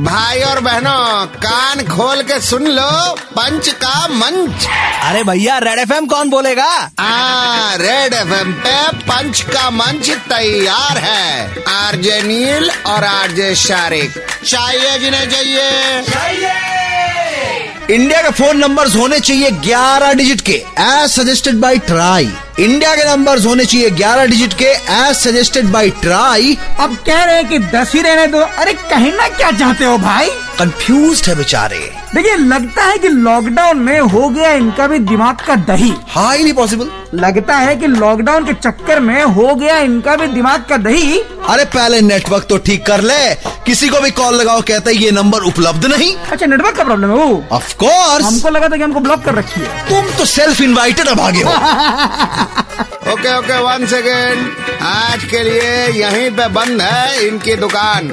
भाई और बहनों कान खोल के सुन लो पंच का मंच। अरे भैया रेड एफएम कौन बोलेगा? आ, रेड एफएम पे पंच का मंच तैयार है। आरजे नील और आरजे शारिक। चाहिए जिन्हें चाहिए। इंडिया के फ़ोन नंबर्स होने चाहिए 11 डिजिट के as suggested by TRAI India के नंबर्स होने चाहिए 11 डिजिट के एज सजेस्टेड बाय ट्राई अब कह रहे हैं कि दस ही रहने दो। अरे कहना क्या चाहते हो भाई? कंफ्यूज है बेचारे। देखिए लगता है कि लॉकडाउन में हो गया इनका भी दिमाग का दही। हाईली पॉसिबल लगता है कि लॉकडाउन के चक्कर में हो गया इनका भी दिमाग का दही। अरे पहले नेटवर्क तो ठीक कर ले। किसी को भी कॉल लगाओ कहते ये नंबर उपलब्ध नहीं। अच्छा नेटवर्क का प्रॉब्लम है वो। ऑफ़ कोर्स हमको लगा था कि हमको ब्लॉक कर रखी है। तुम तो सेल्फ इनवाइटेड अब आगे हो। ओके ओके वन सेकेंड आज के लिए यहीं पे बंद है इनकी दुकान।